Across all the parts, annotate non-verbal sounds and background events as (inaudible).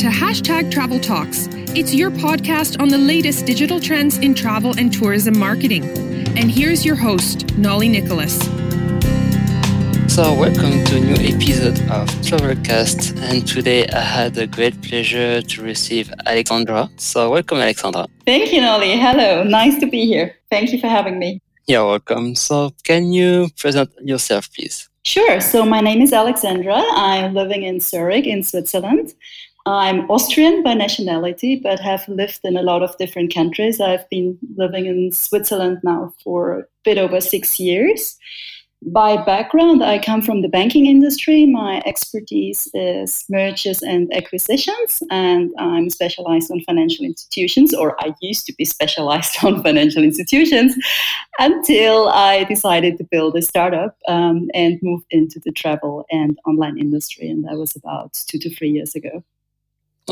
to hashtag Travel Talks. It's your podcast on the latest digital trends in travel and tourism marketing. And here's your host, Nolly Nicholas. So, welcome to a new episode of Travelcast. And today I had a great pleasure to receive Alexandra. So, welcome, Alexandra. Thank you, Nolly. Hello. Nice to be here. Thank you for having me. You're welcome. So, can you present yourself, please? Sure. So, my name is Alexandra. I'm living in Zurich, in Switzerland. I'm Austrian by nationality, but have lived in a lot of different countries. I've been living in Switzerland now for a bit over six years. By background, I come from the banking industry. My expertise is mergers and acquisitions, and I'm specialized on financial institutions, or I used to be specialized (laughs) on financial institutions until I decided to build a startup um, and move into the travel and online industry. And that was about two to three years ago.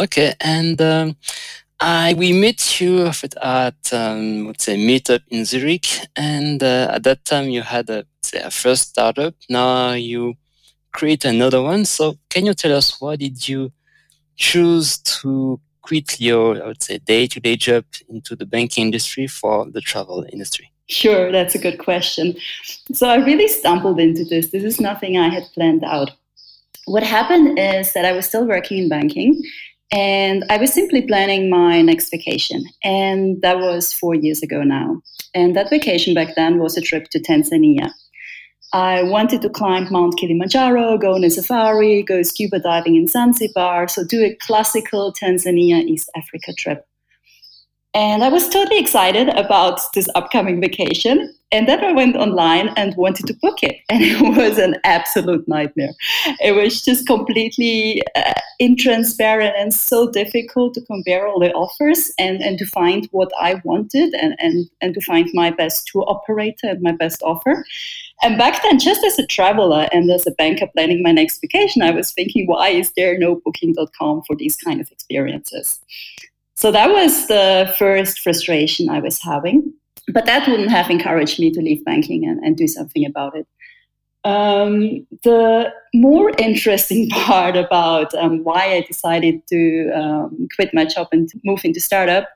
Okay, and um, I we met you at um, let's say meetup in Zurich, and uh, at that time you had a, say, a first startup. Now you create another one. So can you tell us why did you choose to quit your I would say day-to-day job into the banking industry for the travel industry? Sure, that's a good question. So I really stumbled into this. This is nothing I had planned out. What happened is that I was still working in banking and I was simply planning my next vacation. And that was four years ago now. And that vacation back then was a trip to Tanzania. I wanted to climb Mount Kilimanjaro, go on a safari, go scuba diving in Zanzibar, so do a classical Tanzania East Africa trip. And I was totally excited about this upcoming vacation. And then I went online and wanted to book it. And (laughs) it was an absolute nightmare. It was just completely uh, intransparent and so difficult to compare all the offers and, and to find what I wanted and, and, and to find my best tour operator and my best offer. And back then, just as a traveler and as a banker planning my next vacation, I was thinking, why is there no booking.com for these kind of experiences? So that was the first frustration I was having. But that wouldn't have encouraged me to leave banking and, and do something about it. Um, the more interesting (laughs) part about um, why I decided to um, quit my job and move into startup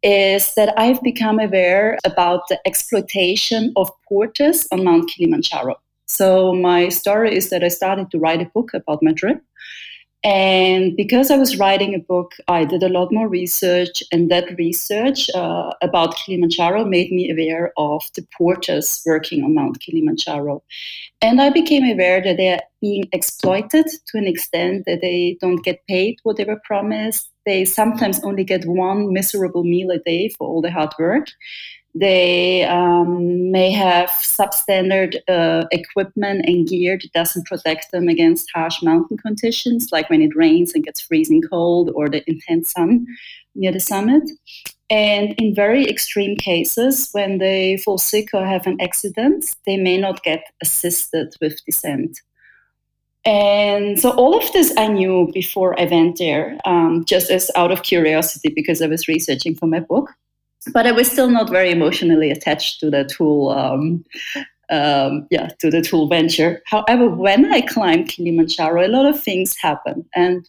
is that I've become aware about the exploitation of porters on Mount Kilimanjaro. So my story is that I started to write a book about my trip and because I was writing a book, I did a lot more research, and that research uh, about Kilimanjaro made me aware of the porters working on Mount Kilimanjaro. And I became aware that they're being exploited to an extent that they don't get paid what they were promised. They sometimes only get one miserable meal a day for all the hard work. They um, may have substandard uh, equipment and gear that doesn't protect them against harsh mountain conditions, like when it rains and gets freezing cold or the intense sun near the summit. And in very extreme cases, when they fall sick or have an accident, they may not get assisted with descent. And so all of this I knew before I went there, um, just as out of curiosity because I was researching for my book but I was still not very emotionally attached to the tool. um, um, yeah, to the tool venture. However, when I climbed Kilimanjaro, a lot of things happened, and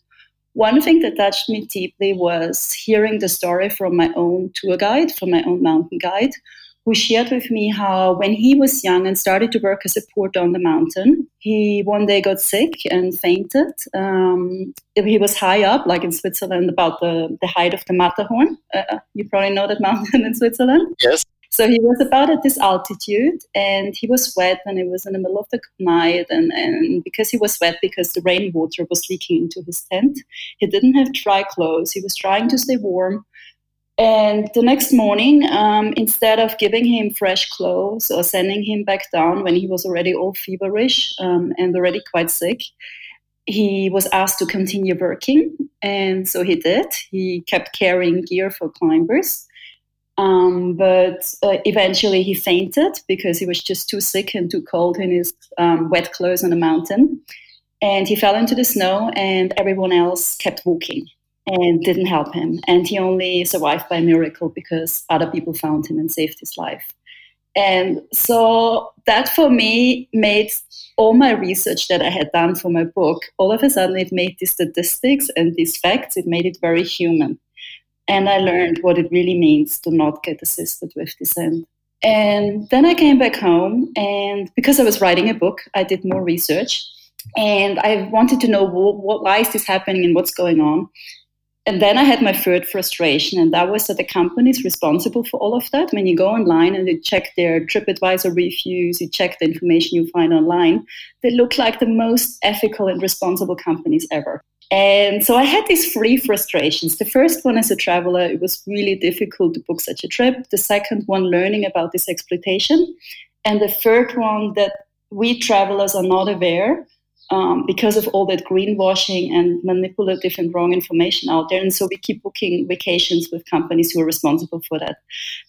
one thing that touched me deeply was hearing the story from my own tour guide, from my own mountain guide, who shared with me how when he was young and started to work as a porter on the mountain, he one day got sick and fainted. Um, he was high up, like in Switzerland, about the, the height of the Matterhorn. Uh, uh you probably know that (laughs) mountain in Switzerland. Yes. So he was about at this altitude and he was wet and it was in the middle of the night. And, and because he was wet, because the rainwater was leaking into his tent, he didn't have dry clothes. He was trying to stay warm. And the next morning, um, instead of giving him fresh clothes or sending him back down when he was already all feverish um, and already quite sick, he was asked to continue working. And so he did. He kept carrying gear for climbers. Um, but uh, eventually he fainted because he was just too sick and too cold in his um, wet clothes on the mountain. And he fell into the snow, and everyone else kept walking and didn't help him. And he only survived by miracle because other people found him and saved his life. And so that for me made all my research that I had done for my book, all of a sudden it made these statistics and these facts, it made it very human. And I learned what it really means to not get assisted with descent. And then I came back home, and because I was writing a book, I did more research. And I wanted to know what, what, why is this happening and what's going on. And then I had my third frustration, and that was that the company is responsible for all of that. When you go online and you check their TripAdvisor reviews, you check the information you find online, they look like the most ethical and responsible companies ever. And so I had these three frustrations. The first one, as a traveler, it was really difficult to book such a trip. The second one, learning about this exploitation. And the third one, that we travelers are not aware um, because of all that greenwashing and manipulative and wrong information out there. And so we keep booking vacations with companies who are responsible for that.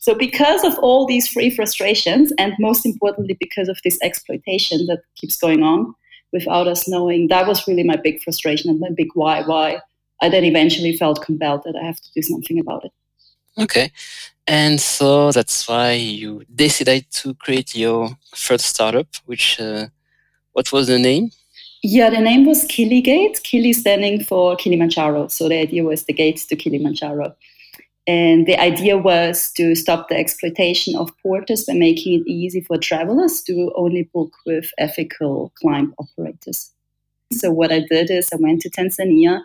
So, because of all these free frustrations, and most importantly, because of this exploitation that keeps going on without us knowing, that was really my big frustration and my big why. Why I then eventually felt compelled that I have to do something about it. Okay. And so that's why you decided to create your first startup, which, uh, what was the name? Yeah, the name was Kiligate, Kili standing for Kilimanjaro. So the idea was the gates to Kilimanjaro. And the idea was to stop the exploitation of porters by making it easy for travelers to only book with ethical climb operators. So what I did is I went to Tanzania.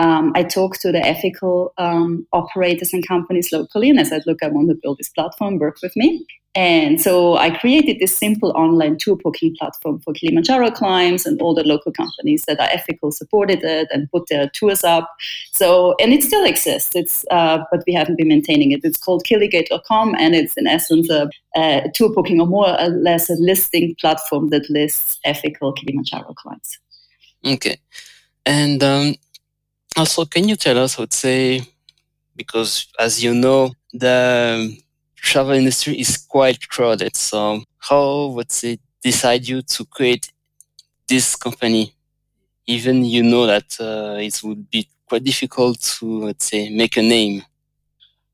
Um, I talked to the ethical um, operators and companies locally, and I said, "Look, I want to build this platform. Work with me." And so I created this simple online tour booking platform for Kilimanjaro climbs and all the local companies that are ethical supported it and put their tours up. So, and it still exists. It's, uh, but we haven't been maintaining it. It's called kiligate.com and it's in essence a, a tour booking or more or less a listing platform that lists ethical Kilimanjaro climbs. Okay. And um, also, can you tell us, I would say, because as you know, the travel industry is quite crowded. So how would say decide you to create this company? Even you know that uh, it would be quite difficult to let's say make a name.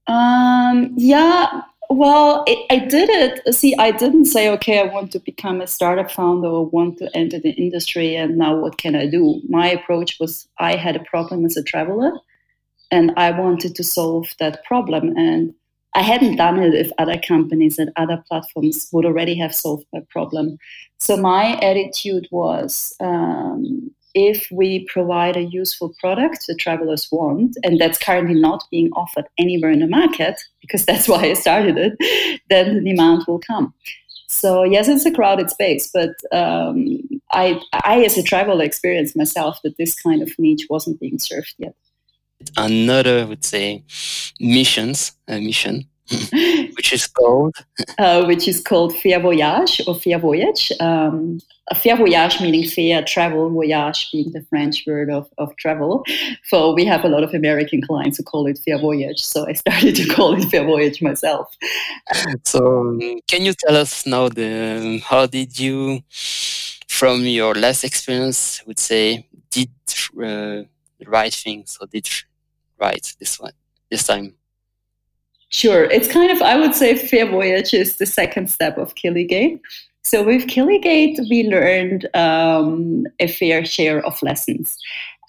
Um, yeah, well, it, I did it. See, I didn't say, okay, I want to become a startup founder or want to enter the industry, and now what can I do? My approach was I had a problem as a traveler, and I wanted to solve that problem. And I hadn't done it if other companies and other platforms would already have solved my problem. So my attitude was um, if we provide a useful product the travelers want, and that's currently not being offered anywhere in the market, because (laughs) that's why I started it, then the demand will come. So yes, it's a crowded space, but um, I, I, as a traveler, experienced myself that this kind of niche wasn't being served yet another, I would say, missions, a mission, (laughs) which is called uh, which is called Fair Voyage or Fair Voyage. Um, fair voyage meaning fair travel, voyage being the French word of, of travel. So we have a lot of American clients who call it fair voyage. So I started to call it fair voyage myself. So can you tell us now the how did you, from your last experience, would say, did uh, the right thing, so did right this one this time. Sure, it's kind of I would say Fair Voyage is the second step of Kiligate. So with Kiligate, we learned um, a fair share of lessons.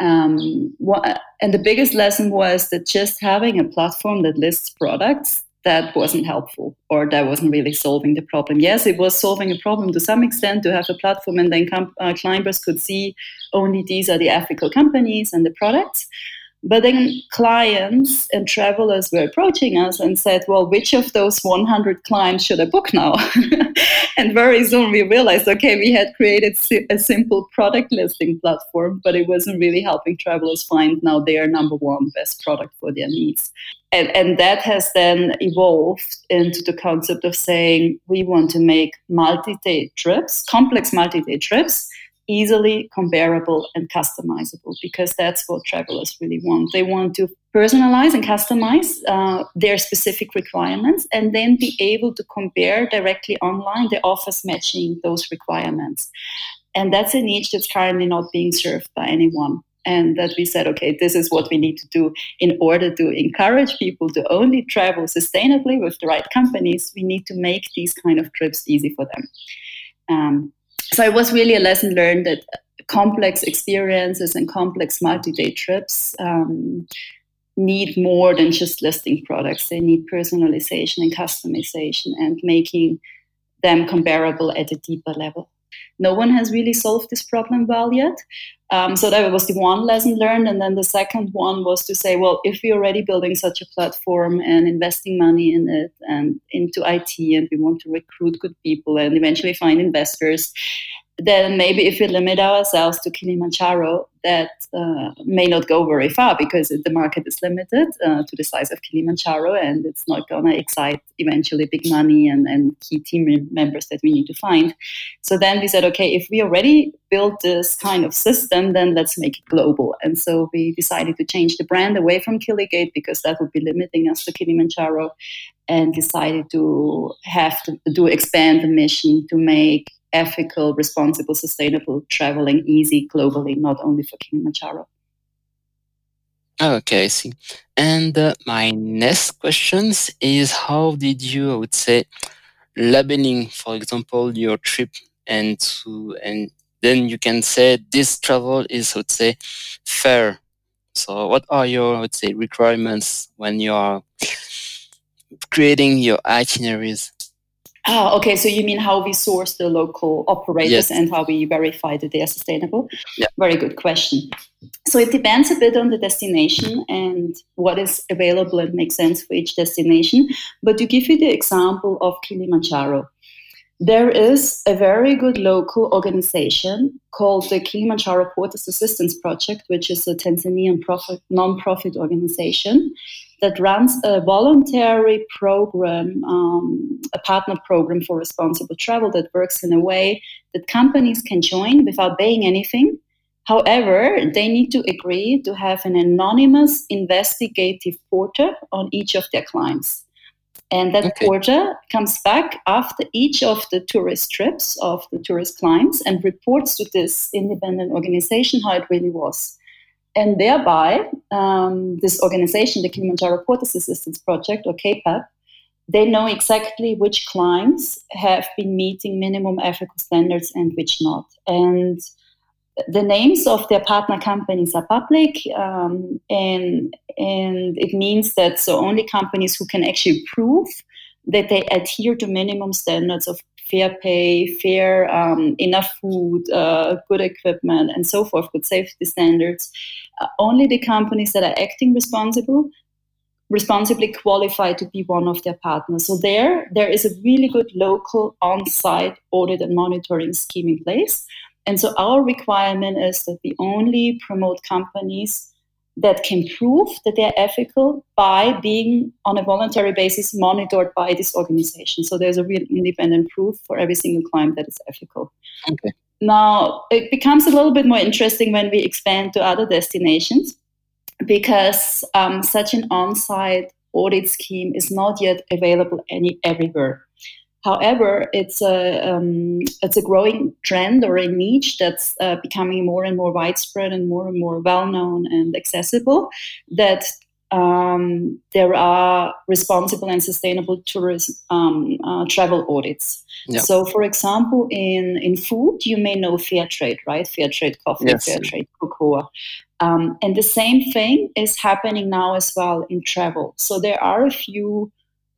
Um, what, and the biggest lesson was that just having a platform that lists products that wasn't helpful or that wasn't really solving the problem. Yes, it was solving a problem to some extent to have a platform and then uh, climbers could see only these are the ethical companies and the products. But then clients and travelers were approaching us and said, Well, which of those 100 clients should I book now? (laughs) and very soon we realized, okay, we had created a simple product listing platform, but it wasn't really helping travelers find now their number one best product for their needs. And, and that has then evolved into the concept of saying we want to make multi day trips, complex multi day trips easily comparable and customizable because that's what travelers really want. They want to personalize and customize uh, their specific requirements and then be able to compare directly online the offers matching those requirements. And that's a niche that's currently not being served by anyone. and that we said, okay, this is what we need to do in order to encourage people to only travel sustainably with the right companies. We need to make these kind of trips easy for them. Um, so it was really a lesson learned that complex experiences and complex multi-day trips um, need more than just listing products. They need personalization and customization and making them comparable at a deeper level. No one has really solved this problem well yet. Um, so that was the one lesson learned. And then the second one was to say, well, if we're already building such a platform and investing money in it and into IT, and we want to recruit good people and eventually find investors, then maybe if we limit ourselves to Kilimanjaro, that uh, may not go very far because the market is limited uh, to the size of Kilimanjaro and it's not going to excite eventually big money and, and key team members that we need to find. So then we said, okay, if we already built this kind of system, then let's make it global. And so we decided to change the brand away from Kiligate because that would be limiting us to Kilimanjaro and decided to have to do expand the mission to make ethical, responsible, sustainable traveling easy globally, not only for Kilimanjaro. Okay, I see. And uh, my next questions is how did you, I would say, labeling, for example, your trip and to and then you can say this travel is, I would say, fair. So, what are your, I would say, requirements when you are creating your itineraries? Oh, okay. So you mean how we source the local operators yes. and how we verify that they are sustainable? Yeah. Very good question. So it depends a bit on the destination and what is available and makes sense for each destination. But to give you the example of Kilimanjaro, there is a very good local organization called the Kilimanjaro Porters Assistance Project, which is a Tanzanian profit, non-profit organization that runs a voluntary program, um, a partner program for responsible travel that works in a way that companies can join without paying anything. However, they need to agree to have an anonymous investigative porter on each of their clients. And that okay. porter comes back after each of the tourist trips of the tourist clients and reports to this independent organization how it really was. And thereby, um, this organization, the Kilimanjaro Porters Assistance Project, or KPAP, they know exactly which clients have been meeting minimum ethical standards and which not. And the names of their partner companies are public, um, and and it means that so only companies who can actually prove that they adhere to minimum standards of fair pay, fair, um, enough food, uh, good equipment, and so forth, good safety standards. Uh, only the companies that are acting responsible responsibly qualify to be one of their partners. So there, there is a really good local on-site audit and monitoring scheme in place. And so our requirement is that we only promote companies that can prove that they're ethical by being on a voluntary basis monitored by this organization. So there's a real independent proof for every single client that is ethical. Okay. Now it becomes a little bit more interesting when we expand to other destinations because um, such an on-site audit scheme is not yet available any everywhere. However, it's a um, it's a growing trend or a niche that's uh, becoming more and more widespread and more and more well known and accessible. That um, there are responsible and sustainable tourism um, uh, travel audits. So, for example, in, in food, you may know fair trade, right? Fair trade coffee, yes. fair trade cocoa. Um, and the same thing is happening now as well in travel. So, there are a few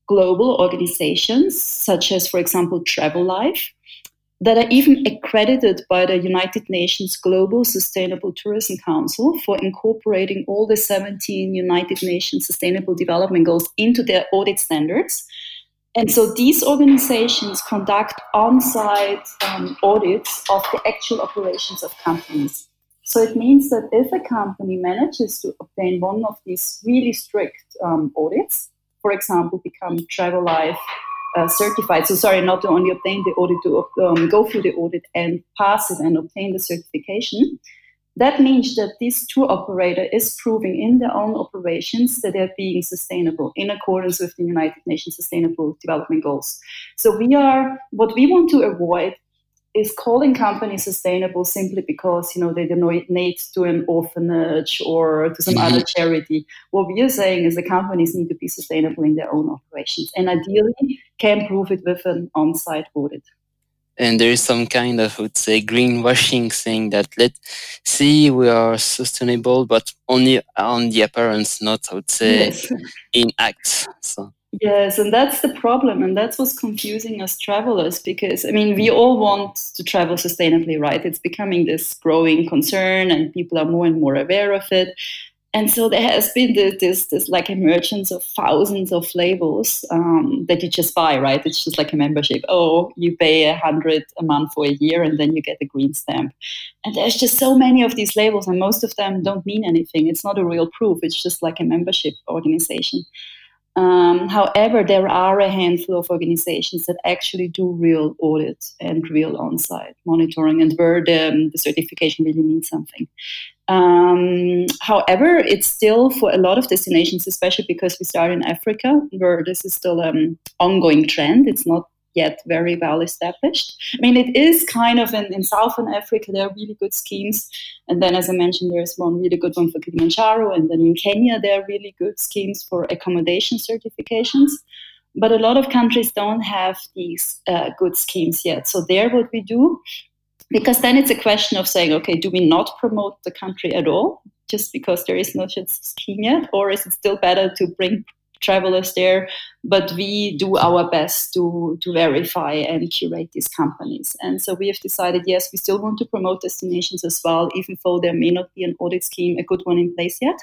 global organizations, such as, for example, Travelife, that are even accredited by the United Nations Global Sustainable Tourism Council for incorporating all the 17 United Nations Sustainable Development Goals into their audit standards. And so these organizations conduct on site um, audits of the actual operations of companies. So it means that if a company manages to obtain one of these really strict um, audits, for example, become Travelife uh, certified. So sorry, not to only obtain the audit, to um, go through the audit and pass it and obtain the certification. That means that this tour operator is proving in their own operations that they're being sustainable in accordance with the United Nations Sustainable Development Goals. So we are what we want to avoid is calling companies sustainable simply because you know they donate to an orphanage or to some mm-hmm. other charity. What we are saying is the companies need to be sustainable in their own operations, and ideally can prove it with an on-site audit and there is some kind of, I would say, greenwashing saying that let's see we are sustainable, but only on the appearance, not I would say yes. in acts. So. Yes, and that's the problem, and that's what's confusing us travelers because I mean we all want to travel sustainably, right? It's becoming this growing concern, and people are more and more aware of it and so there has been this, this, this, like emergence of thousands of labels um, that you just buy, right? It's just like a membership. Oh, you pay a hundred a month for a year, and then you get a green stamp. And there's just so many of these labels, and most of them don't mean anything. It's not a real proof. It's just like a membership organization. Um, however, there are a handful of organizations that actually do real audits and real on-site monitoring, and where the, the certification really means something. Um, however, it's still for a lot of destinations, especially because we start in Africa, where this is still an ongoing trend. It's not yet very well established. I mean, it is kind of in, in Southern Africa, there are really good schemes. And then, as I mentioned, there's one really good one for Kilimanjaro. And then in Kenya, there are really good schemes for accommodation certifications. But a lot of countries don't have these uh, good schemes yet. So, there, what we do because then it's a question of saying, okay, do we not promote the country at all just because there is no such scheme yet, or is it still better to bring travelers there, but we do our best to, to verify and curate these companies. And so we have decided, yes, we still want to promote destinations as well, even though there may not be an audit scheme, a good one in place yet.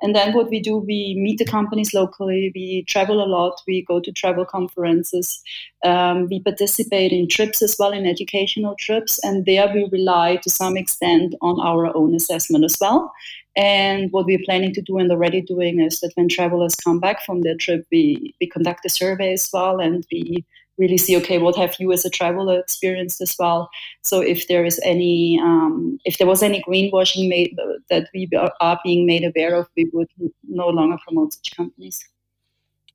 And then what we do, we meet the companies locally, we travel a lot, we go to travel conferences, um, we participate in trips as well, in educational trips, and there we rely to some extent on our own assessment as well. And what we're planning to do and already doing is that when travelers come back from their trip, we, we conduct a survey as well and we really see, okay, what have you as a traveler experienced as well? So if there is any, um, if there was any greenwashing made that we are being made aware of, we would no longer promote such companies.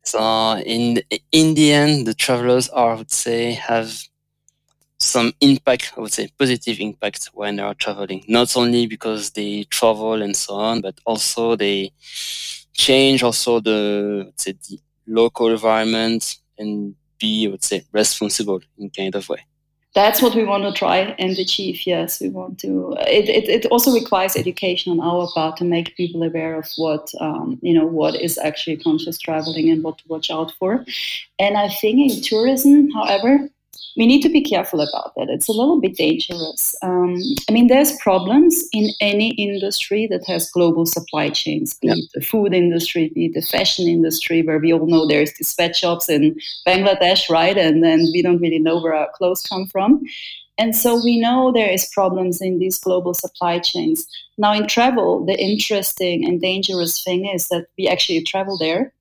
So in in the end, the travelers are, I would say, have some impact, I would say positive impact when they are traveling. Not only because they travel and so on, but also they change also the, say, the local environment and be, I would say, responsible in kind of way. That's what we want to try and achieve. Yes, we want to. It, it, it also requires education on our part to make people aware of what um, you know what is actually conscious traveling and what to watch out for. And I think in tourism, however, we need to be careful about that. It's a little bit dangerous. Um, I mean, there's problems in any industry that has global supply chains, be it the food industry, be it the fashion industry, where we all know there's the sweatshops in Bangladesh, right? And then we don't really know where our clothes come from. And so we know there is problems in these global supply chains. Now in travel, the interesting and dangerous thing is that we actually travel there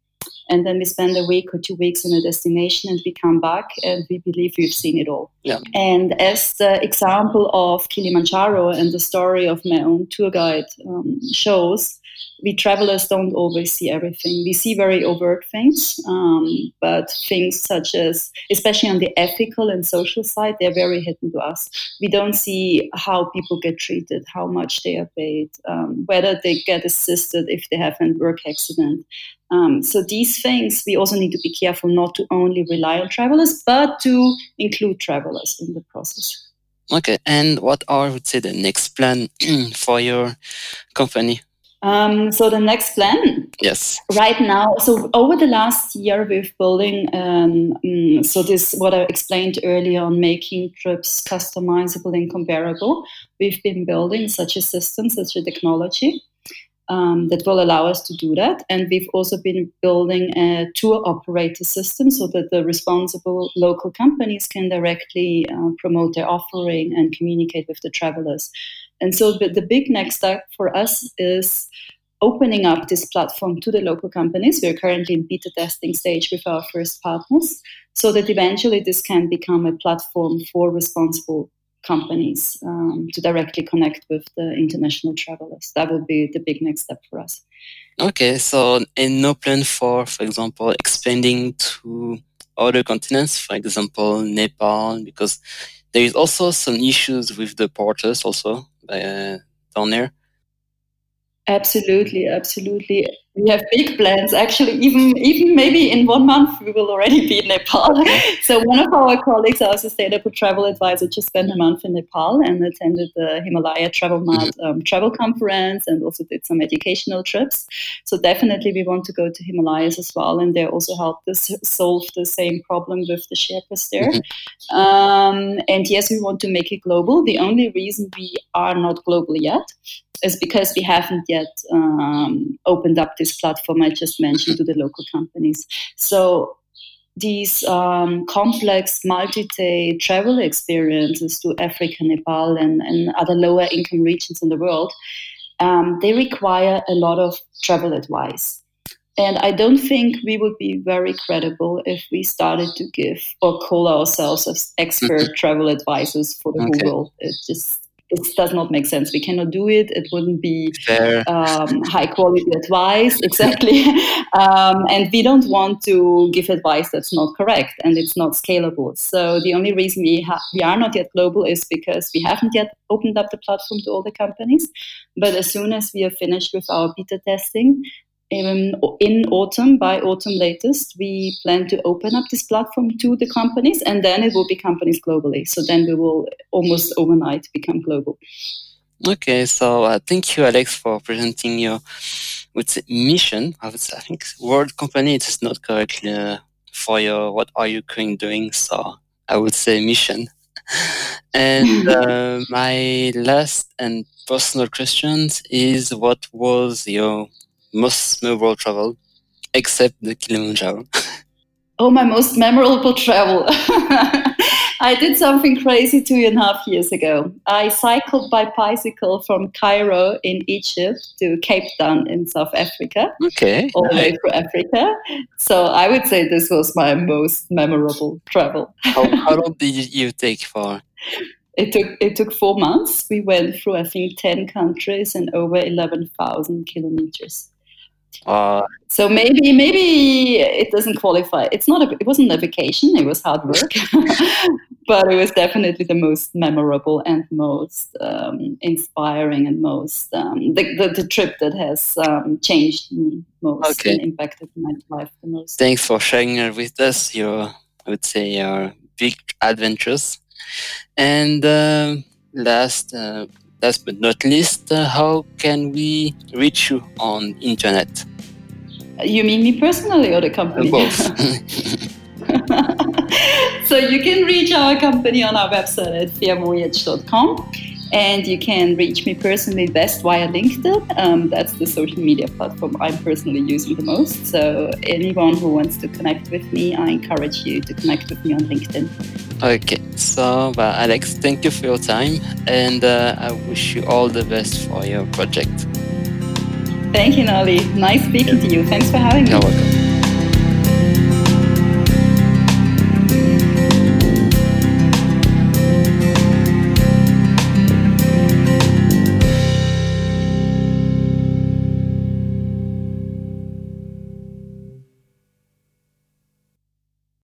and then we spend a week or two weeks in a destination and we come back and we believe we've seen it all. Yeah. And as the example of Kilimanjaro and the story of my own tour guide um, shows, we travelers don't always see everything. We see very overt things, um, but things such as, especially on the ethical and social side, they're very hidden to us. We don't see how people get treated, how much they are paid, um, whether they get assisted if they have a work accident. Um, so these things we also need to be careful not to only rely on travelers, but to include travelers in the process. Okay, and what are, I would say, the next plan (clears throat) for your company? Um, so the next plan, yes, right now. So over the last year, we've building. Um, um, so this what I explained earlier on making trips customizable and comparable. We've been building such a system, such a technology um, that will allow us to do that. And we've also been building a tour operator system so that the responsible local companies can directly uh, promote their offering and communicate with the travelers. And so the, the big next step for us is opening up this platform to the local companies. We're currently in beta testing stage with our first partners so that eventually this can become a platform for responsible companies um, to directly connect with the international travelers. That would be the big next step for us. Okay, so and no plan for, for example, expanding to other continents, for example, Nepal, because there is also some issues with the porters also uh, down there. Absolutely, absolutely. We have big plans. Actually, even even maybe in one month we will already be in Nepal. (laughs) so one of our colleagues, our sustainable travel advisor, just spent a month in Nepal and attended the Himalaya Travel Mart mm-hmm. um, travel conference and also did some educational trips. So definitely we want to go to Himalayas as well, and they also helped us solve the same problem with the Sherpas there. Mm-hmm. Um, and yes, we want to make it global. The only reason we are not global yet is because we haven't yet um, opened up this platform I just mentioned to the local companies. So these um, complex multi-day travel experiences to Africa, Nepal, and, and other lower income regions in the world, um, they require a lot of travel advice. And I don't think we would be very credible if we started to give or call ourselves as expert travel advisors for the okay. whole world. It just it does not make sense. We cannot do it. It wouldn't be um, high quality advice, (laughs) exactly. um, and we don't want to give advice that's not correct and it's not scalable. So the only reason we ha- we are not yet global is because we haven't yet opened up the platform to all the companies. But as soon as we are finished with our beta testing, in, in autumn, by autumn latest, we plan to open up this platform to the companies, and then it will be companies globally. So then we will almost overnight become global. Okay, so uh, thank you, Alex, for presenting your what's it, mission. I, would say, I think word company it is not correctly uh, for your what are you currently doing. So I would say mission. (laughs) and (laughs) uh, my last and personal question is what was your most memorable travel, except the Kilimanjaro? (laughs) oh, my most memorable travel. (laughs) I did something crazy two and a half years ago. I cycled by bicycle from Cairo in Egypt to Cape Town in South Africa. Okay. All the way through Africa. So I would say this was my most memorable travel. how, (laughs) how long did you take for? It took it took four months. We went through I think ten countries and over eleven thousand kilometers. Uh, so maybe maybe it doesn't qualify. It's not a, it wasn't a vacation. It was hard work, (laughs) but it was definitely the most memorable and most um, inspiring and most um, the, the, the, trip that has um, changed me most okay. and impacted my life the most. Thanks for sharing with us your I would say your big adventures. And uh, last. Uh, last but not least, uh, how can we reach you on internet? You mean me personally or the company? Both. (laughs) (laughs) so you can reach our company on our website at fairvoyage.com. And you can reach me personally best via LinkedIn. Um, that's the social media platform I'm personally using the most. So anyone who wants to connect with me, I encourage you to connect with me on LinkedIn. Okay, so uh, Alex, thank you for your time, and uh, I wish you all the best for your project. Thank you, Nolly. Nice speaking to you. Thanks for having me. You're welcome.